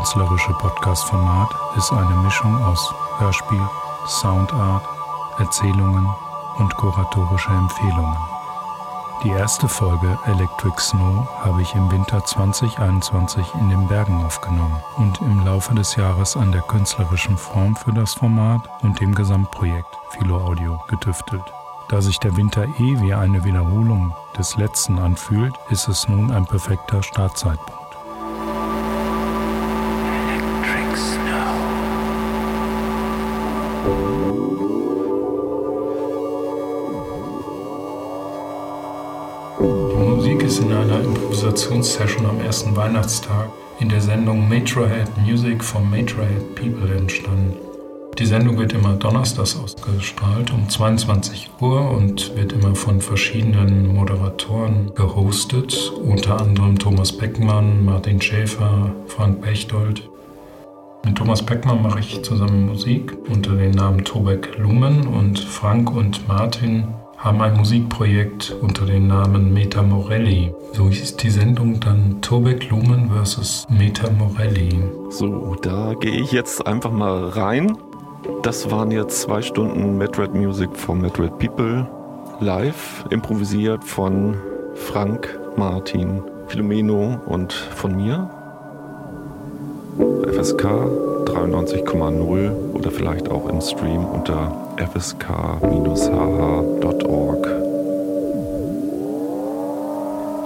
Künstlerische Podcast-Format ist eine Mischung aus Hörspiel, Soundart, Erzählungen und kuratorische Empfehlungen. Die erste Folge Electric Snow habe ich im Winter 2021 in den Bergen aufgenommen und im Laufe des Jahres an der künstlerischen Form für das Format und dem Gesamtprojekt Philo Audio getüftelt. Da sich der Winter eh wie eine Wiederholung des letzten anfühlt, ist es nun ein perfekter Startzeitpunkt. Improvisationssession am ersten Weihnachtstag in der Sendung Matrohead Music for Matrohead People entstanden. Die Sendung wird immer donnerstags ausgestrahlt um 22 Uhr und wird immer von verschiedenen Moderatoren gehostet, unter anderem Thomas Beckmann, Martin Schäfer, Frank Bechtold. Mit Thomas Beckmann mache ich zusammen Musik unter dem Namen Tobek Lumen und Frank und Martin haben ein Musikprojekt unter dem Namen Meta Morelli. So hieß die Sendung dann Tobek Lumen vs. Meta Morelli. So, da gehe ich jetzt einfach mal rein. Das waren jetzt zwei Stunden Madrid Music von Madrid People live, improvisiert von Frank, Martin, Filomeno und von mir. FSK 93,0 oder vielleicht auch im Stream unter fsk-hh.org.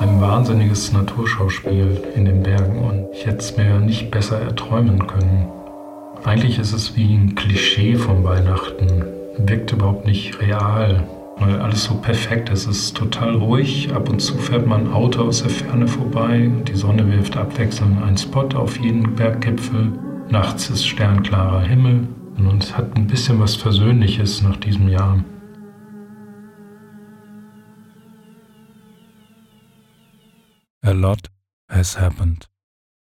Ein wahnsinniges Naturschauspiel in den Bergen und ich hätte es mir nicht besser erträumen können. Eigentlich ist es wie ein Klischee von Weihnachten, wirkt überhaupt nicht real, weil alles so perfekt ist. Es ist total ruhig, ab und zu fährt man ein Auto aus der Ferne vorbei, die Sonne wirft abwechselnd einen Spot auf jeden Berggipfel, nachts ist sternklarer Himmel und es hat ein bisschen was Versöhnliches nach diesem Jahr. A lot has happened.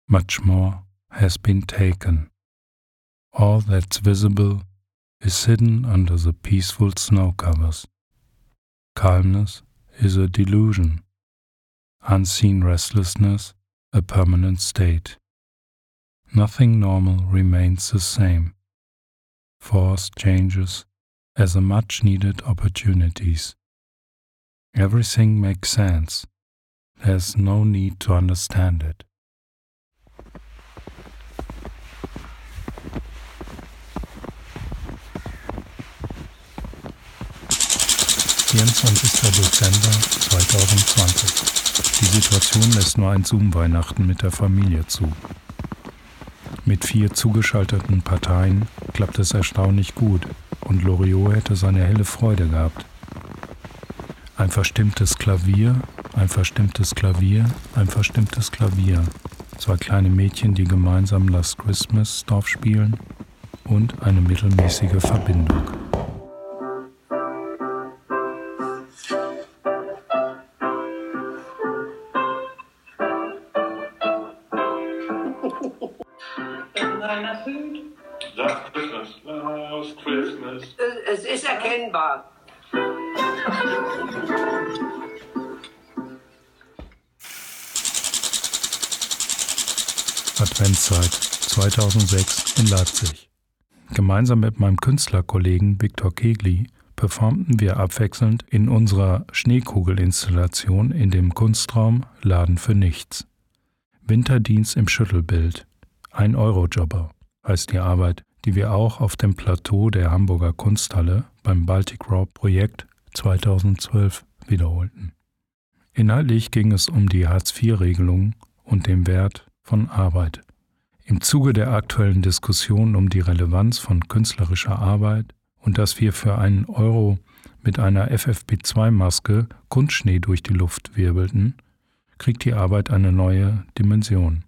Much more has been taken. All that's visible is hidden under the peaceful snow covers. Calmness is a delusion. Unseen restlessness, a permanent state. Nothing normal remains the same Force changes as a much needed opportunities. Everything makes sense. There's no need to understand it. Dezember 2020. Die Situation lässt nur ein Zoom-Weihnachten mit der Familie zu. Mit vier zugeschalteten Parteien klappt es erstaunlich gut und Loriot hätte seine helle Freude gehabt. Ein verstimmtes Klavier, ein verstimmtes Klavier, ein verstimmtes Klavier. Zwei kleine Mädchen, die gemeinsam Last Christmas Dorf spielen und eine mittelmäßige Verbindung. Adventszeit 2006 in Leipzig. Gemeinsam mit meinem Künstlerkollegen Viktor Kegli performten wir abwechselnd in unserer Schneekugelinstallation in dem Kunstraum Laden für Nichts. Winterdienst im Schüttelbild. Ein Eurojobber heißt die Arbeit, die wir auch auf dem Plateau der Hamburger Kunsthalle beim Baltic Raw Projekt 2012 wiederholten. Inhaltlich ging es um die Hartz-IV-Regelung und den Wert von Arbeit. Im Zuge der aktuellen Diskussion um die Relevanz von künstlerischer Arbeit und dass wir für einen Euro mit einer FFP2-Maske Kunstschnee durch die Luft wirbelten, kriegt die Arbeit eine neue Dimension.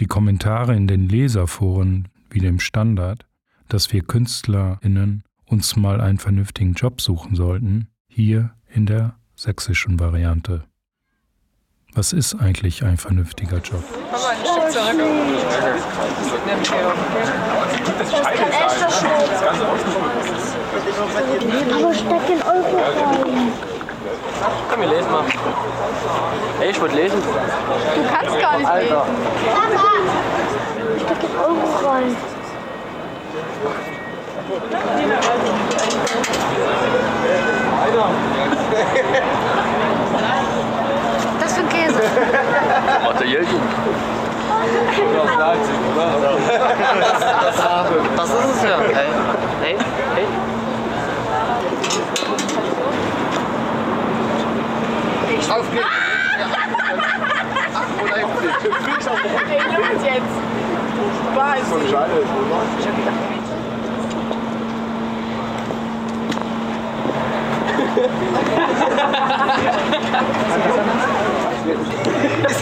Die Kommentare in den Leserforen wie dem Standard, dass wir KünstlerInnen uns mal einen vernünftigen Job suchen sollten, hier in der sächsischen Variante. Was ist eigentlich ein vernünftiger Job? Aber ein Stück zurück. Aber statt den Euro rein. Komm, wir lesen mal. Hey, ich wollte lesen. Du kannst gar nicht Alter. lesen. Ich krieg jetzt Euro rein. Das für ein Käse. Materiellchen. Das ist es ja. Hey, hey, hey. Auf geht's. Ey, los jetzt. Was? Ist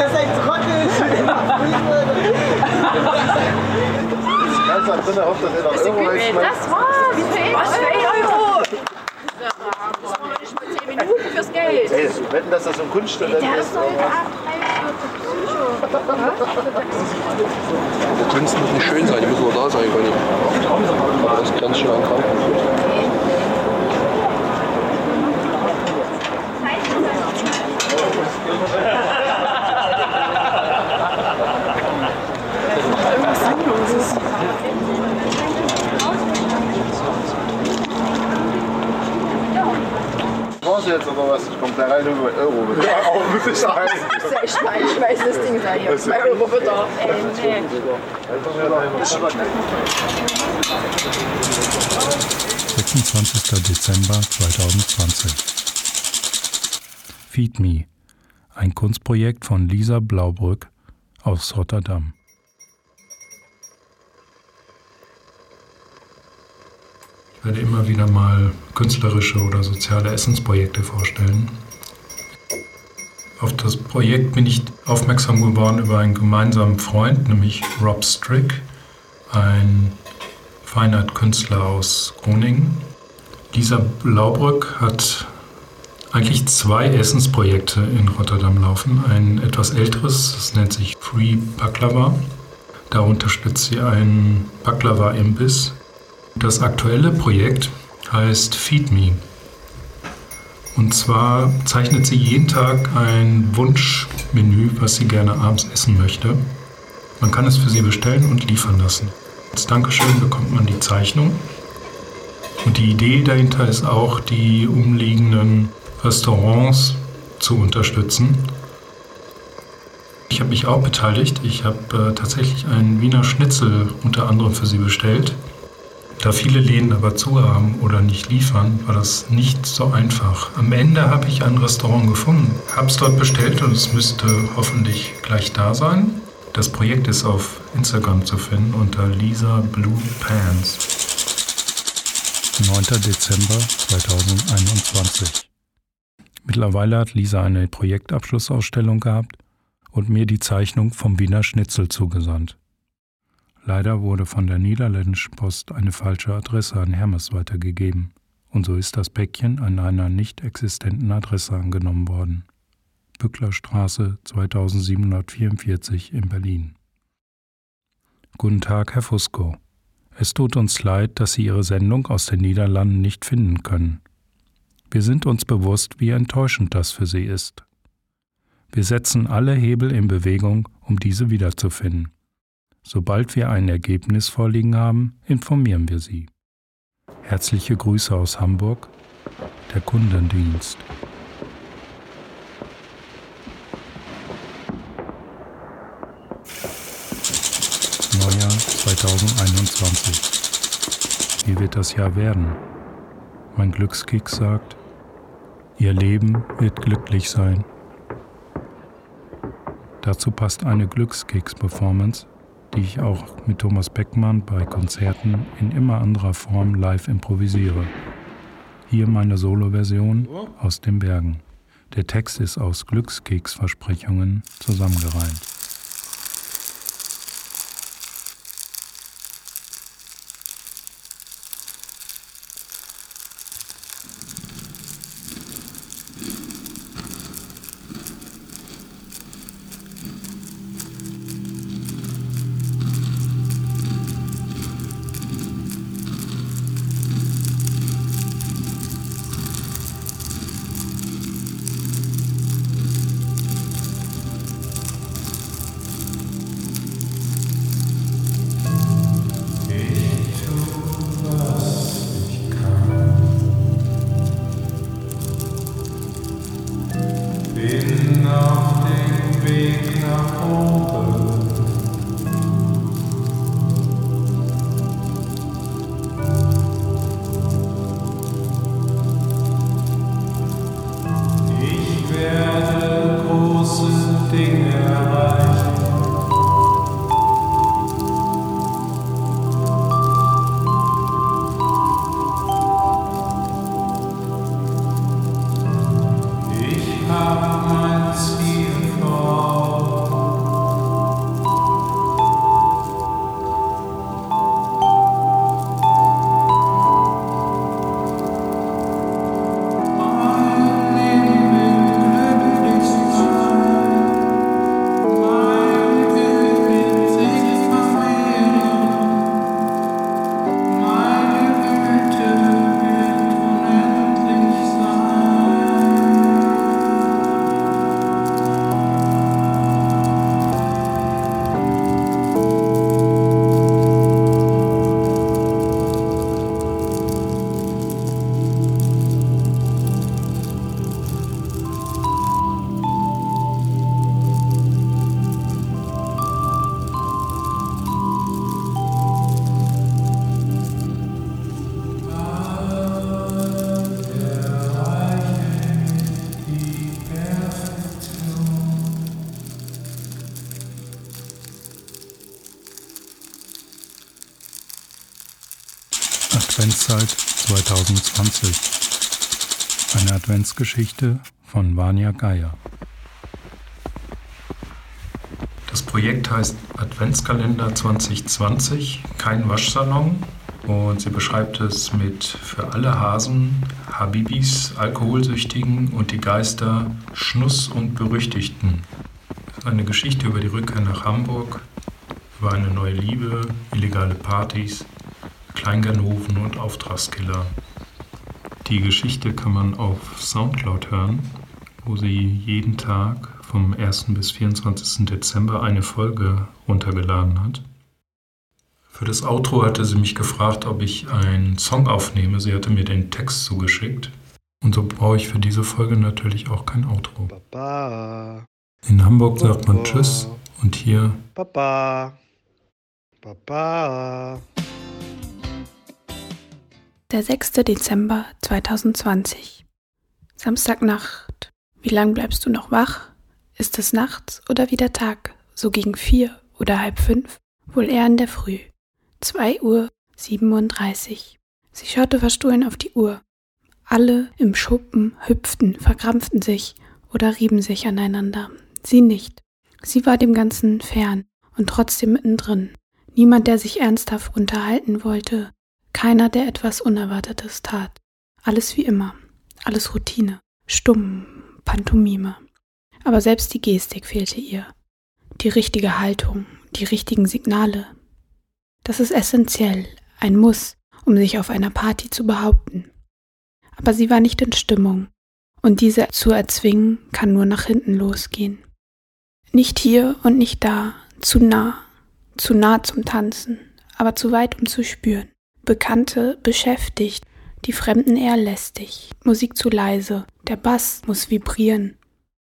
das ein Trottel? Ganz am drin hofft, dass er noch Ey, reinschmeißt. Das war's. Was für 1 Euro? Das war noch nicht mal 10 Minuten fürs Geld. Ey, wetten, dass das so ein Kunststück ist. Der ist doch jetzt ab 3 Die Kunst muss nicht schön sein, die muss nur da sein können. Das ist ganz schön an Kranken. 2 Euro bitte. Ja, auch ein bisschen Ich schmeiß, das Ding rein. 2 Euro bitte. Ey, nee. 26. Dezember 2020. Feed Me, ein Kunstprojekt von Lisa Blaubrück aus Rotterdam. Ich werde immer wieder mal künstlerische oder soziale Essensprojekte vorstellen. Auf das Projekt bin ich aufmerksam geworden über einen gemeinsamen Freund, nämlich Rob Strick, ein Fine Art Künstler aus Groningen. Lisa Blaubrück hat eigentlich zwei Essensprojekte in Rotterdam laufen. Ein etwas älteres, das nennt sich Free Baklava. Da unterstützt sie einen Baklava-Imbiss. Das aktuelle Projekt heißt Feed Me. Und zwar zeichnet sie jeden Tag ein Wunschmenü, was sie gerne abends essen möchte. Man kann es für sie bestellen und liefern lassen. Als Dankeschön bekommt man die Zeichnung. Und die Idee dahinter ist auch, die umliegenden Restaurants zu unterstützen. Ich habe mich auch beteiligt. Ich habe äh, tatsächlich einen Wiener Schnitzel unter anderem für sie bestellt. Da viele Läden aber zu haben oder nicht liefern, war das nicht so einfach. Am Ende habe ich ein Restaurant gefunden, habe es dort bestellt und es müsste hoffentlich gleich da sein. Das Projekt ist auf Instagram zu finden unter Lisa Blue Pants. 9. Dezember 2021. Mittlerweile hat Lisa eine Projektabschlussausstellung gehabt und mir die Zeichnung vom Wiener Schnitzel zugesandt. Leider wurde von der niederländischen Post eine falsche Adresse an Hermes weitergegeben und so ist das Päckchen an einer nicht existenten Adresse angenommen worden. Bücklerstraße 2744 in Berlin. Guten Tag, Herr Fusco. Es tut uns leid, dass Sie Ihre Sendung aus den Niederlanden nicht finden können. Wir sind uns bewusst, wie enttäuschend das für Sie ist. Wir setzen alle Hebel in Bewegung, um diese wiederzufinden. Sobald wir ein Ergebnis vorliegen haben, informieren wir Sie. Herzliche Grüße aus Hamburg, der Kundendienst. Neujahr 2021. Wie wird das Jahr werden? Mein Glückskeks sagt, Ihr Leben wird glücklich sein. Dazu passt eine Glückskeks-Performance, die ich auch mit Thomas Beckmann bei Konzerten in immer anderer Form live improvisiere. Hier meine Solo-Version aus den Bergen. Der Text ist aus Glückskeks-Versprechungen zusammengereimt. Bin auf dem Weg nach oben. Adventszeit 2020. Eine Adventsgeschichte von Vania Geier. Das Projekt heißt Adventskalender 2020, kein Waschsalon. Und sie beschreibt es mit für alle Hasen, Habibis, Alkoholsüchtigen und die Geister, Schnuss und Berüchtigten. Eine Geschichte über die Rückkehr nach Hamburg, über eine neue Liebe, illegale Partys, Kleinganoven und Auftragskiller. Die Geschichte kann man auf Soundcloud hören, wo sie jeden Tag vom 1. bis 24. Dezember eine Folge runtergeladen hat. Für das Outro hatte sie mich gefragt, ob ich einen Song aufnehme. Sie hatte mir den Text zugeschickt. Und so brauche ich für diese Folge natürlich auch kein Outro. Papa, In Hamburg sagt man Tschüss und hier Papa, Papa. Der 6. Dezember 2020. Samstagnacht. Wie lang bleibst du noch wach? Ist es nachts oder wieder Tag? So gegen vier oder halb fünf? Wohl eher in der Früh. 2 Uhr 37. Sie schaute verstohlen auf die Uhr. Alle im Schuppen hüpften, verkrampften sich oder rieben sich aneinander. Sie nicht. Sie war dem Ganzen fern und trotzdem mittendrin. Niemand, der sich ernsthaft unterhalten wollte, keiner, der etwas Unerwartetes tat. Alles wie immer. Alles Routine. Stumm. Pantomime. Aber selbst die Gestik fehlte ihr. Die richtige Haltung. Die richtigen Signale. Das ist essentiell. Ein Muss, um sich auf einer Party zu behaupten. Aber sie war nicht in Stimmung. Und diese zu erzwingen, kann nur nach hinten losgehen. Nicht hier und nicht da. Zu nah. Zu nah zum Tanzen. Aber zu weit, um zu spüren. Bekannte beschäftigt, die Fremden eher lästig, Musik zu leise, der Bass muss vibrieren.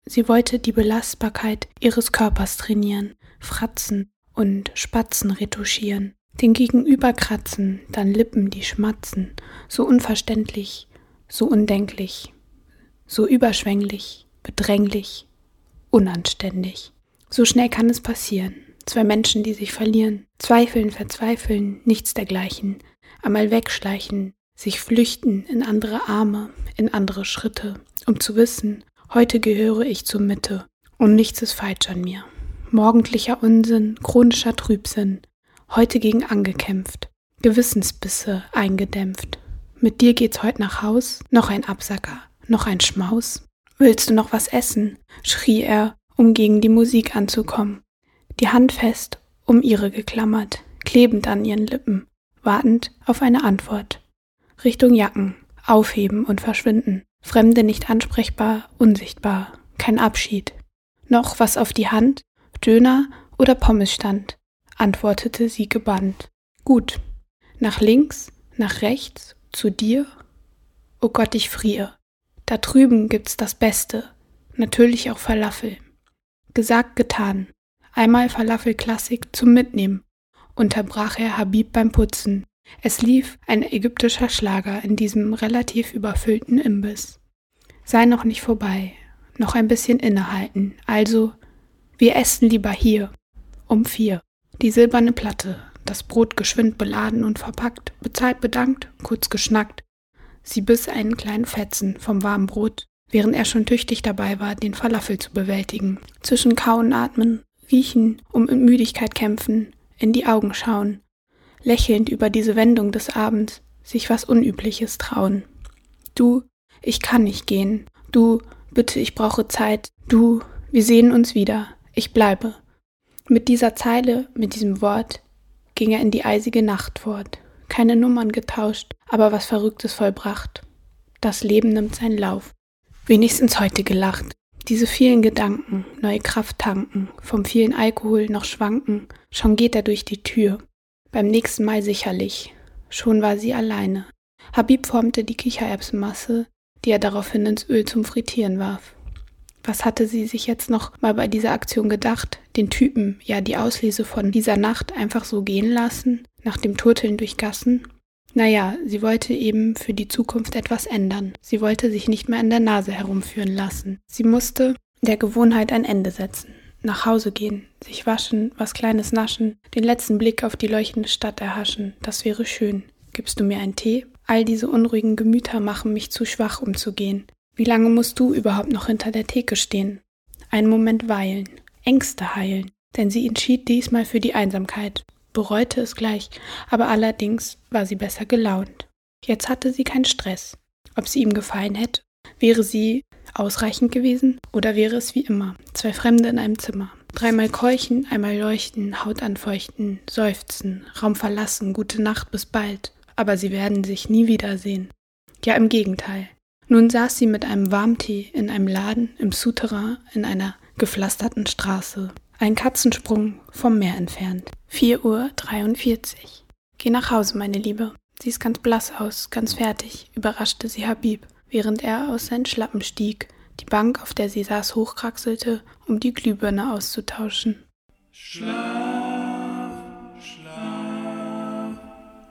Sie wollte die Belastbarkeit ihres Körpers trainieren, fratzen und Spatzen retuschieren, den Gegenüber kratzen, dann Lippen, die schmatzen, so unverständlich, so undenklich, so überschwänglich, bedränglich, unanständig. So schnell kann es passieren. Zwei Menschen, die sich verlieren, zweifeln, verzweifeln, nichts dergleichen, einmal wegschleichen, sich flüchten in andere Arme, in andere Schritte, um zu wissen, heute gehöre ich zur Mitte und nichts ist falsch an mir. Morgendlicher Unsinn, chronischer Trübsinn, heute gegen angekämpft, Gewissensbisse eingedämpft. Mit dir geht's heute nach Haus, noch ein Absacker, noch ein Schmaus. Willst du noch was essen? schrie er, um gegen die Musik anzukommen. Die Hand fest um ihre geklammert, klebend an ihren Lippen, wartend auf eine Antwort. Richtung Jacken, aufheben und verschwinden. Fremde nicht ansprechbar, unsichtbar, kein Abschied. Noch was auf die Hand, Döner oder Pommes stand, antwortete sie gebannt. Gut. Nach links, nach rechts, zu dir? Oh Gott, ich friere. Da drüben gibt's das Beste. natürlich auch Falafel. Gesagt, getan. Einmal Falafel-Klassik zum Mitnehmen, unterbrach er Habib beim Putzen. Es lief ein ägyptischer Schlager in diesem relativ überfüllten Imbiss. Sei noch nicht vorbei, noch ein bisschen innehalten, also wir essen lieber hier. Um vier. Die silberne Platte, das Brot geschwind beladen und verpackt, bezahlt bedankt, kurz geschnackt. Sie biss einen kleinen Fetzen vom warmen Brot, während er schon tüchtig dabei war, den Falafel zu bewältigen. Zwischen Kauen, Atmen, Riechen, um in Müdigkeit kämpfen, in die Augen schauen, lächelnd über diese Wendung des Abends, sich was Unübliches trauen. Du, ich kann nicht gehen. Du, bitte, ich brauche Zeit. Du, wir sehen uns wieder. Ich bleibe. Mit dieser Zeile, mit diesem Wort, ging er in die eisige Nacht fort. Keine Nummern getauscht, aber was Verrücktes vollbracht. Das Leben nimmt seinen Lauf. Wenigstens heute gelacht. Diese vielen Gedanken, neue Kraft tanken, vom vielen Alkohol noch schwanken, schon geht er durch die Tür. Beim nächsten Mal sicherlich. Schon war sie alleine. Habib formte die Kichererbsenmasse, die er daraufhin ins Öl zum Frittieren warf. Was hatte sie sich jetzt noch mal bei dieser Aktion gedacht? Den Typen, ja die Auslese von dieser Nacht einfach so gehen lassen, nach dem Turteln durch Gassen? Naja, sie wollte eben für die Zukunft etwas ändern. Sie wollte sich nicht mehr an der Nase herumführen lassen. Sie musste der Gewohnheit ein Ende setzen. Nach Hause gehen, sich waschen, was Kleines naschen, den letzten Blick auf die leuchtende Stadt erhaschen, das wäre schön. Gibst du mir einen Tee? All diese unruhigen Gemüter machen mich zu schwach, um zu gehen. Wie lange musst du überhaupt noch hinter der Theke stehen? Einen Moment weilen, Ängste heilen, denn sie entschied diesmal für die Einsamkeit, bereute es gleich, aber allerdings war sie besser gelaunt. Jetzt hatte sie keinen Stress. Ob sie ihm gefallen hätte, wäre sie ausreichend gewesen oder wäre es wie immer, zwei Fremde in einem Zimmer. Dreimal keuchen, einmal leuchten, Haut anfeuchten, seufzen, Raum verlassen, gute Nacht, bis bald. Aber sie werden sich nie wiedersehen. Ja, im Gegenteil. Nun saß sie mit einem Warmtee in einem Laden im Souterrain in einer gepflasterten Straße, ein Katzensprung vom Meer entfernt. 4 Uhr 43. Geh nach Hause, meine Liebe. Siehst ganz blass aus, ganz fertig, überraschte sie Habib, während er aus seinen Schlappen stieg, die Bank, auf der sie saß, hochkraxelte, um die Glühbirne auszutauschen. Schlaf, schlaf,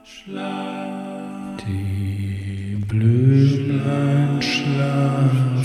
schlaf. Die Blüten schlafen,